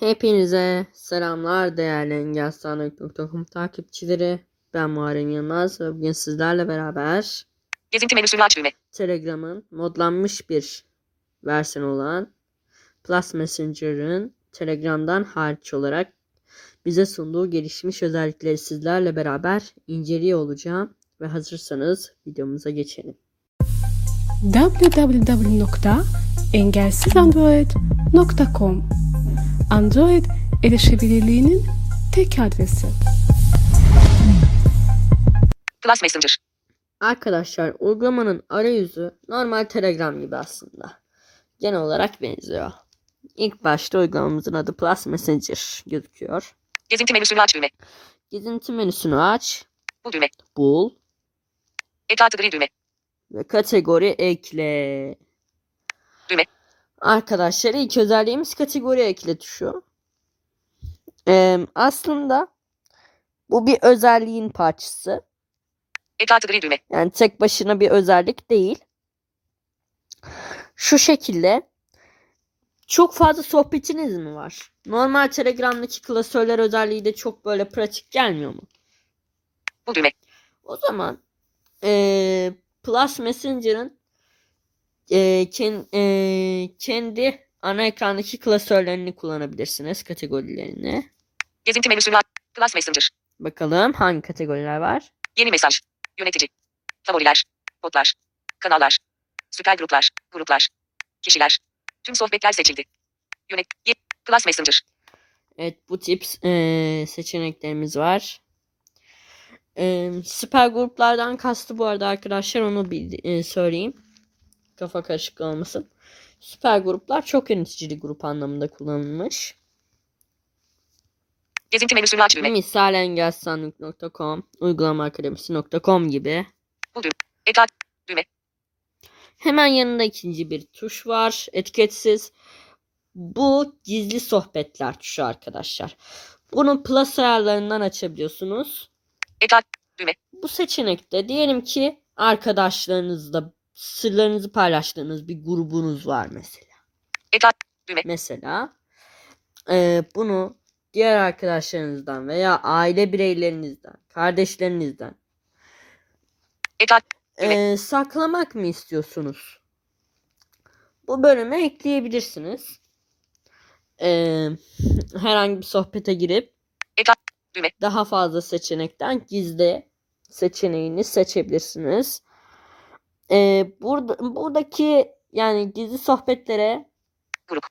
Hepinize selamlar değerli engelsağlık.com takipçileri. Ben Muharrem Yılmaz ve bugün sizlerle beraber Gezinti menüsünü aç düğme. Telegram'ın modlanmış bir versiyonu olan Plus Messenger'ın Telegram'dan hariç olarak bize sunduğu gelişmiş özellikleri sizlerle beraber inceliyor olacağım ve hazırsanız videomuza geçelim. www.engelsizandroid.com Android erişebilirliğinin tek adresi. Plus Messenger. Arkadaşlar uygulamanın arayüzü normal Telegram gibi aslında. Genel olarak benziyor. İlk başta uygulamamızın adı Plus Messenger gözüküyor. Gezinti menüsünü aç düğme. Gezinti menüsünü aç, Bu düğme. bul Eklatı gri düğme. ve kategori ekle. Düğme. Arkadaşlar ilk özelliğimiz kategori ekle tuşu. Ee, aslında bu bir özelliğin parçası. Gri düğme. Yani tek başına bir özellik değil. Şu şekilde çok fazla sohbetiniz mi var? Normal Telegram'daki klasörler özelliği de çok böyle pratik gelmiyor mu? Bu düğme. O zaman eee, Plus Messenger'ın eee, ken- eee, kendi ana ekrandaki klasörlerini kullanabilirsiniz, kategorilerini. Gezinti menüsünü aç. Plus Messenger. Bakalım hangi kategoriler var? Yeni mesaj. Yönetici. Favoriler. Botlar. Kanallar. Süper gruplar. Gruplar. Kişiler. Tüm sohbetler seçildi. Yönet. Ye- Plus Messenger. Evet bu tip eee, seçeneklerimiz var. Eee, süper gruplardan kastı bu arada arkadaşlar onu bir eee, söyleyeyim. Kafa karışıklığı olmasın. Süper gruplar çok yöneticili grup anlamında kullanılmış. Gezinti menüsünü aç düğme. Misal engelsanlık.com, uygulamaakademisi.com gibi. Bu düğme. Düğme. Hemen yanında ikinci bir tuş var. Etiketsiz. Bu gizli sohbetler tuşu arkadaşlar. Bunu plus ayarlarından açabiliyorsunuz. Eklat. Düğme. Bu seçenekte diyelim ki arkadaşlarınızla sırlarınızı paylaştığınız bir grubunuz var mesela. Mesela e, bunu diğer arkadaşlarınızdan veya aile bireylerinizden, kardeşlerinizden e, saklamak mı istiyorsunuz? Bu bölüme ekleyebilirsiniz. E, herhangi bir sohbete girip daha fazla seçenekten gizli seçeneğini seçebilirsiniz. E, burada buradaki yani gizli sohbetlere Grup.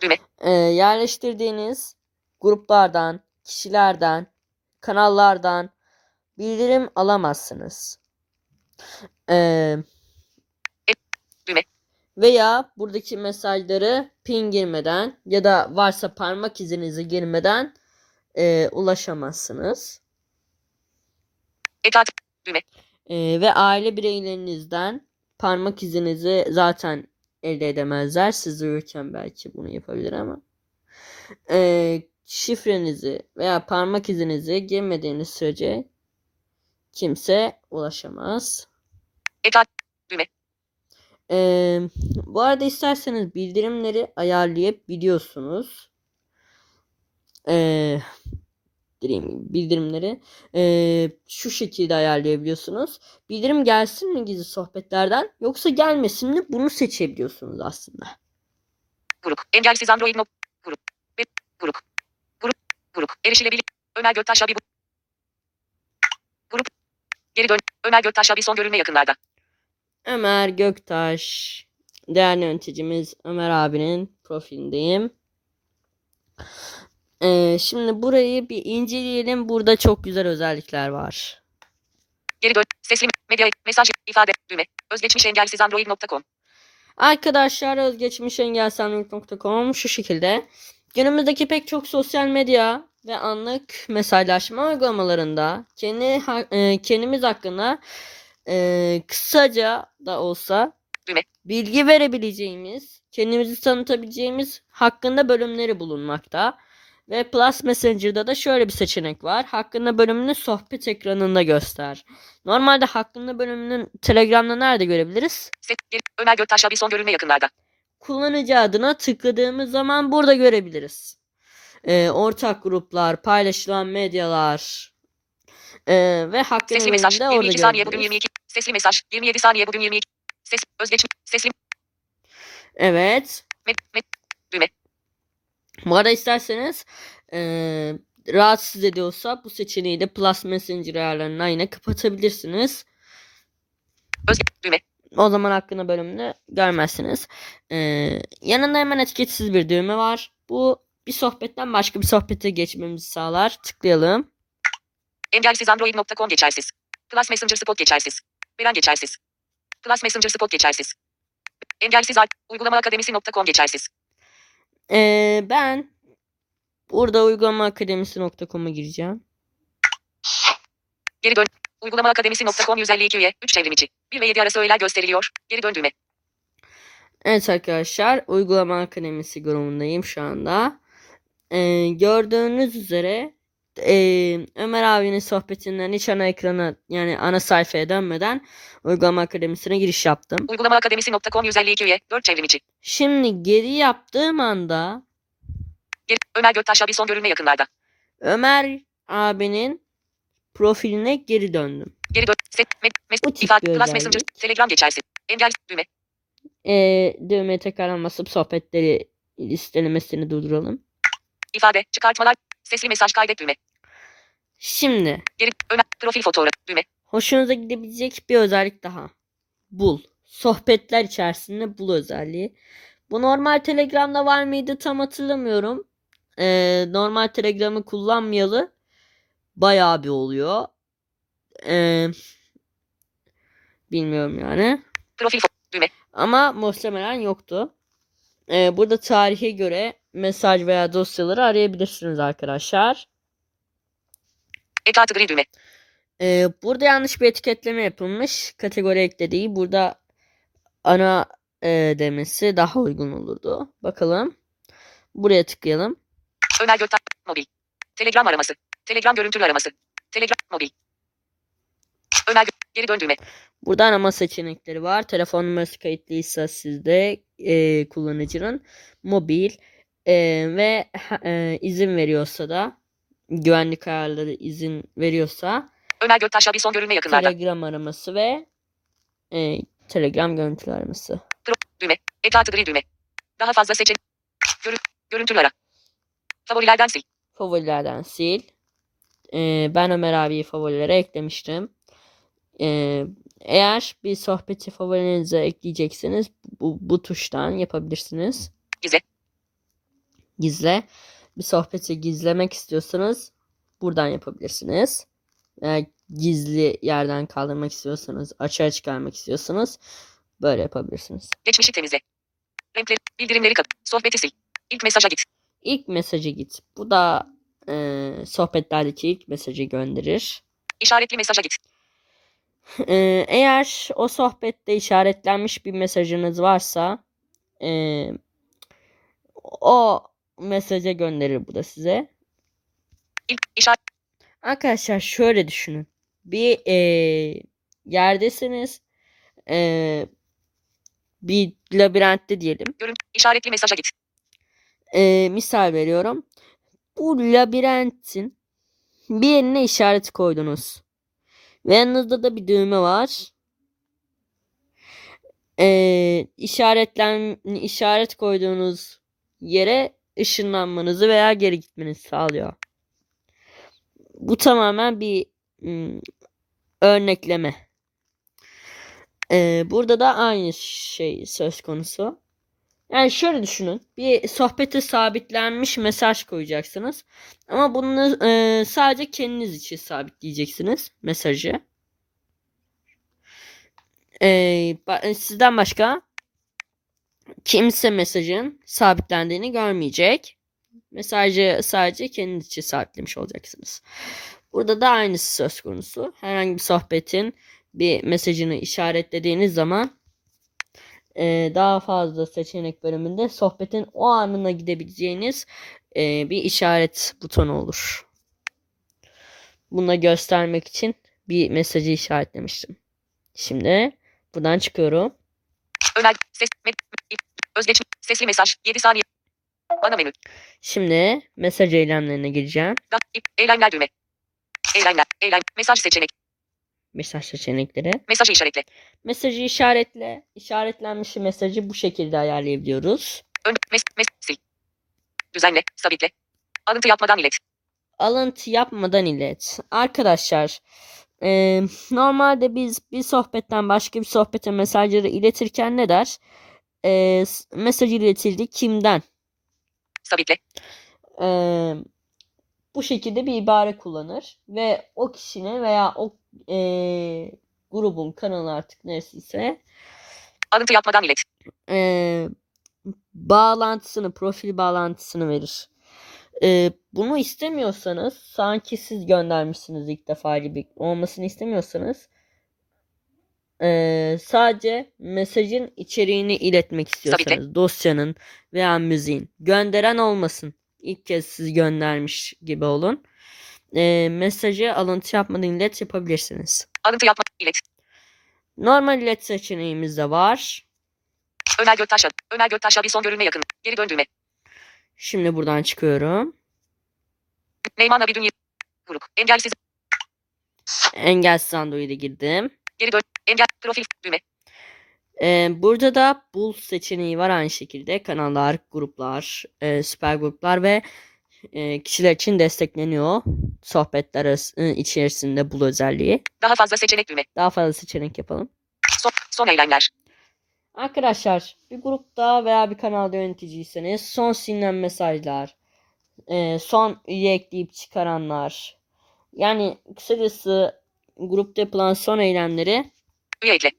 Düğme. e, yerleştirdiğiniz gruplardan, kişilerden, kanallardan bildirim alamazsınız. E, Düğme. veya buradaki mesajları pin girmeden ya da varsa parmak izinizi girmeden e, ulaşamazsınız. Eklat. Düğme. E, ve aile bireylerinizden parmak izinizi zaten elde edemezler. Siz uyurken belki bunu yapabilir ama. E, şifrenizi veya parmak izinizi girmediğiniz sürece kimse ulaşamaz. Düğme. Ee, bu arada isterseniz bildirimleri ayarlayabiliyorsunuz. Ee, gibi bildirimleri ee, şu şekilde ayarlayabiliyorsunuz. Bildirim gelsin mi gizli sohbetlerden yoksa gelmesin mi bunu seçebiliyorsunuz aslında. Grup. Engelsiz Android no. Grup. Grup. Grup. Grup. Erişilebilir. Ömer Göktaş'la bir bu. Grup. Geri dön. Ömer Göktaş'la bir son görülme yakınlarda. Ömer Göktaş değerli yöneticimiz Ömer abinin profilindeyim. Ee, şimdi burayı bir inceleyelim. Burada çok güzel özellikler var. Geri dön. Sesli medya mesaj ifade düğme. Özgeçmiş engelsiz android.com. Arkadaşlar özgeçmişengelsenlik.com şu şekilde. Günümüzdeki pek çok sosyal medya ve anlık mesajlaşma uygulamalarında kendi e, kendimiz hakkında e, kısaca da olsa Düğme. bilgi verebileceğimiz, kendimizi tanıtabileceğimiz hakkında bölümleri bulunmakta. Ve Plus Messenger'da da şöyle bir seçenek var. Hakkında bölümünü sohbet ekranında göster. Normalde hakkında bölümünün Telegram'da nerede görebiliriz? Ömer Göktaş'la bir son görülme yakınlarda. kullanıcı adına tıkladığımız zaman burada görebiliriz. e, ortak gruplar, paylaşılan medyalar e, ve hakkın Sesli mesaj. önünde orada 22 saniye bugün görebiliriz. 22. Sesli mesaj. 27 saniye bugün 22. Ses. Özgeç. Sesli. Evet. Met, met, düğme. Bu arada isterseniz e, rahatsız ediyorsa bu seçeneği de Plus Messenger ayarlarından yine kapatabilirsiniz. O zaman hakkında bölümünü görmezsiniz. E, yanında hemen etiketsiz bir düğme var. Bu bir sohbetten başka bir sohbete geçmemizi sağlar. Tıklayalım. Engelsiz Android.com geçersiz. Plus Messenger Spot geçersiz. Veren geçersiz. Plus Messenger Spot geçersiz. Engelsiz. Uygulama Akademisi.com geçersiz. E, ben burada uygulamaakademisi.com'a gireceğim. Geri dön. Uygulama Akademisi.com 152 üye. 3 çevrimiçi. 1 ve 7 arası öğeler gösteriliyor. Geri dön düğme. Evet arkadaşlar uygulama akademisi grubundayım şu anda. Ee, gördüğünüz üzere ee, Ömer abinin sohbetinden hiç ana ekrana yani ana sayfaya dönmeden uygulama akademisine giriş yaptım. Uygulama Akademisi.com 152 üye. 4 çevrimiçi. Şimdi geri yaptığım anda Geri. Ömer Göktaş abi son görülme yakınlarda. Ömer abinin profiline geri döndüm. Geri dön. Set. Met. Mes. İfade. bir Plus Messenger. Telegram geçersiz. Engel. Düğme. Ee, düğmeye tekrardan basıp sohbetleri listelemesini durduralım. İfade. Çıkartmalar. Sesli mesaj kaydet düğme. Şimdi Geri. Ömer. Profil fotoğrafı. Düğme. Hoşunuza gidebilecek bir özellik daha. Bul. Sohbetler içerisinde bul özelliği. Bu normal Telegram'da var mıydı tam hatırlamıyorum. Ee, normal Telegram'ı kullanmayalı bayağı bir oluyor. Ee, bilmiyorum yani. Profil. Düğme. Ama muhtemelen yoktu. Ee, burada tarihe göre mesaj veya dosyaları arayabilirsiniz arkadaşlar. Ekran gri düğme. Ee, burada yanlış bir etiketleme yapılmış. Kategori eklediği burada ana e, demesi daha uygun olurdu. Bakalım. Buraya tıklayalım. Ömer Göktaş. Mobil. Telegram araması. Telegram görüntülü araması. Telegram. Mobil. Ömer Gö- Geri dön düğme. Burada arama seçenekleri var. Telefon numarası kayıtlıysa sizde e, kullanıcının mobil e, ve e, izin veriyorsa da güvenlik ayarları izin veriyorsa Ömer Göktaş abi son görülme yakınlarda. Telegram araması ve e, Telegram görüntülü araması. Düğme. Ekran gri düğme. Daha fazla seçenek. Görü görüntülü ara. Favorilerden sil. favorilerden sil. Ee, ben Ömer abiyi favorilere eklemiştim. Ee, eğer bir sohbeti favorilerinize ekleyecekseniz bu, bu tuştan yapabilirsiniz. Gizle. Gizle. Bir sohbeti gizlemek istiyorsanız buradan yapabilirsiniz. Eğer gizli yerden kaldırmak istiyorsanız, açığa çıkarmak istiyorsanız böyle yapabilirsiniz. Geçmişi temizle. Renkleri. Bildirimleri kat. Sohbeti sil. İlk mesaja git. İlk mesajı git. Bu da e, sohbetlerdeki ilk mesajı gönderir. İşaretli mesaja git. Ee, eğer o sohbette işaretlenmiş bir mesajınız varsa e, o mesaja gönderir bu da size. Arkadaşlar şöyle düşünün. Bir e, yerdesiniz. E, bir labirentte diyelim. Görüntü. İşaretli mesaja git. E, misal veriyorum. Bu labirentin bir yerine işaret koydunuz. Ve yanınızda da bir düğme var. Ee, işaretlen işaret koyduğunuz yere ışınlanmanızı veya geri gitmenizi sağlıyor. Bu tamamen bir ım, örnekleme. Ee, burada da aynı şey söz konusu. Yani şöyle düşünün. Bir sohbete sabitlenmiş mesaj koyacaksınız. Ama bunu e, sadece kendiniz için sabitleyeceksiniz mesajı. E, ba- sizden başka kimse mesajın sabitlendiğini görmeyecek. Mesajı sadece kendiniz için sabitlemiş olacaksınız. Burada da aynısı söz konusu. Herhangi bir sohbetin bir mesajını işaretlediğiniz zaman e, daha fazla seçenek bölümünde sohbetin o anına gidebileceğiniz e, bir işaret butonu olur. Bunu da göstermek için bir mesajı işaretlemiştim. Şimdi buradan çıkıyorum. Ömer. Ses. Özgeç. Sesli mesaj. 7 saniye. Ana menü. Şimdi mesaj eylemlerine gireceğim. Eylemler düğme. Eylemler. Eylem. Mesaj seçenek. Mesaj seçenekleri. Mesajı işaretle. Mesajı işaretle. İşaretlenmiş mesajı bu şekilde ayarlayabiliyoruz. Ön, mes, mes, sil. Düzenle, sabitle. Alıntı yapmadan ilet. alıntı yapmadan ilet. Arkadaşlar e, normalde biz bir sohbetten başka bir sohbete mesajları iletirken ne der? E, s- mesaj iletildi kimden? Sabitle. E, bu şekilde bir ibare kullanır ve o kişinin veya o e, grubun kanalı artık neresiyse Alıntı yapmadan ilet. e, bağlantısını, profil bağlantısını verir. E, bunu istemiyorsanız, sanki siz göndermişsiniz ilk defa gibi olmasını istemiyorsanız, e, sadece mesajın içeriğini iletmek istiyorsanız, dosyanın veya müziğin gönderen olmasın. İlk kez siz göndermiş gibi olun. E, mesajı alıntı yapmadan ilet yapabilirsiniz. Alıntı yapma, ilet. Normal ilet seçeneğimiz de var. Ömer Göktaş'a. Ömer Göktaş'a bir son görülme yakın. Geri dön düğme. Şimdi buradan çıkıyorum. Neyman Abidün Yir- Grup. Engelsiz. Engelsiz Android'e girdim. Geri dön. Engel. Profil. Düğme. Ee, burada da Bul seçeneği var aynı şekilde. Kanallar, gruplar, e, süper gruplar ve e, kişiler için destekleniyor. Sohbetler arası, içerisinde Bul özelliği. Daha fazla seçenek düğme. Daha fazla seçenek yapalım. Son, son eylemler. Arkadaşlar bir grupta veya bir kanalda yöneticiyseniz son silinen mesajlar, e, son üye ekleyip çıkaranlar, yani kısacası grupta yapılan son eylemleri Üye ekle.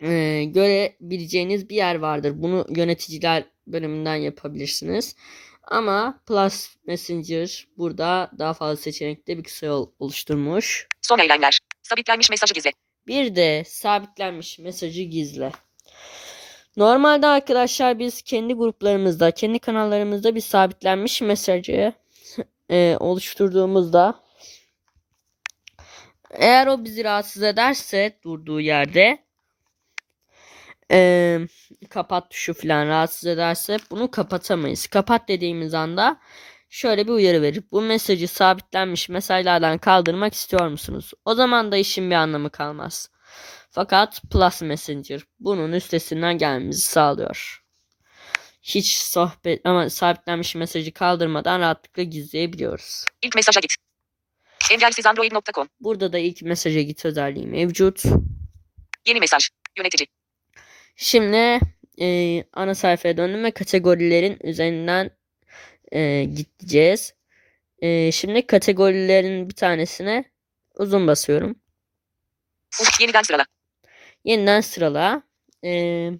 e, görebileceğiniz bir yer vardır. Bunu yöneticiler bölümünden yapabilirsiniz. Ama Plus Messenger burada daha fazla seçenekli bir kısa yol oluşturmuş. Son eylemler. Sabitlenmiş mesajı gizle. Bir de sabitlenmiş mesajı gizle. Normalde arkadaşlar biz kendi gruplarımızda, kendi kanallarımızda bir sabitlenmiş mesajı e, oluşturduğumuzda eğer o bizi rahatsız ederse durduğu yerde e, kapat tuşu falan rahatsız ederse bunu kapatamayız. Kapat dediğimiz anda şöyle bir uyarı verir. Bu mesajı sabitlenmiş mesajlardan kaldırmak istiyor musunuz? O zaman da işin bir anlamı kalmaz. Fakat Plus Messenger bunun üstesinden gelmemizi sağlıyor. Hiç sohbet ama sabitlenmiş mesajı kaldırmadan rahatlıkla gizleyebiliyoruz. İlk mesaja git. Engelsizandroid.com. Burada da ilk mesaja git özelliği mevcut. Yeni mesaj. Yönetici. Şimdi e, ana sayfaya döndüm ve kategorilerin üzerinden e, gideceğiz. E, şimdi kategorilerin bir tanesine uzun basıyorum. Yeniden sırala. Yeniden sırala. E,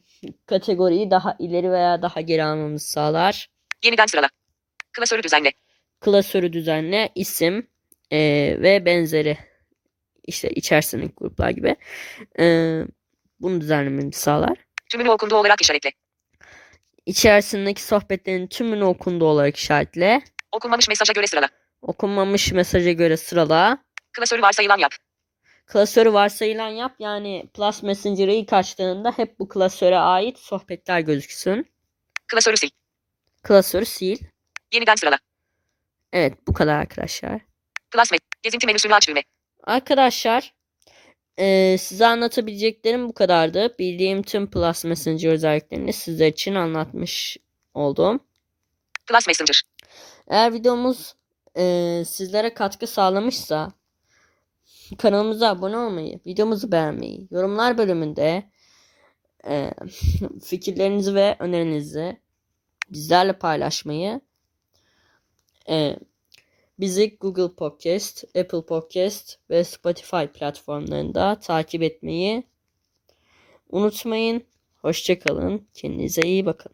kategoriyi daha ileri veya daha geri almamızı sağlar. Yeniden sırala. Klasörü düzenle. Klasörü düzenle, isim e, ve benzeri işte içerisindeki gruplar gibi e, bunu düzenlememizi sağlar. Tümünü okundu olarak işaretle. İçerisindeki sohbetlerin tümünü okundu olarak işaretle. Okunmamış mesaja göre sırala. Okunmamış mesaja göre sırala. Klasörü varsayılan yap. Klasörü varsayılan yap. Yani Plus Messenger'ı ilk açtığında hep bu klasöre ait sohbetler gözüksün. Klasörü sil. Klasörü sil. Yeniden sırala. Evet bu kadar arkadaşlar. Plus. Gezinti menüsünü aç düğme. Arkadaşlar eee, size anlatabileceklerim bu kadardı. Bildiğim tüm Plus Messenger özelliklerini sizler için anlatmış oldum. Plus Messenger. Eğer videomuz eee, sizlere katkı sağlamışsa kanalımıza abone olmayı, videomuzu beğenmeyi, yorumlar bölümünde eee, fikirlerinizi ve önerinizi bizlerle paylaşmayı, eee, bizi Google Podcast, Apple Podcast ve Spotify platformlarında takip etmeyi unutmayın. Hoşçakalın. Kendinize iyi bakın.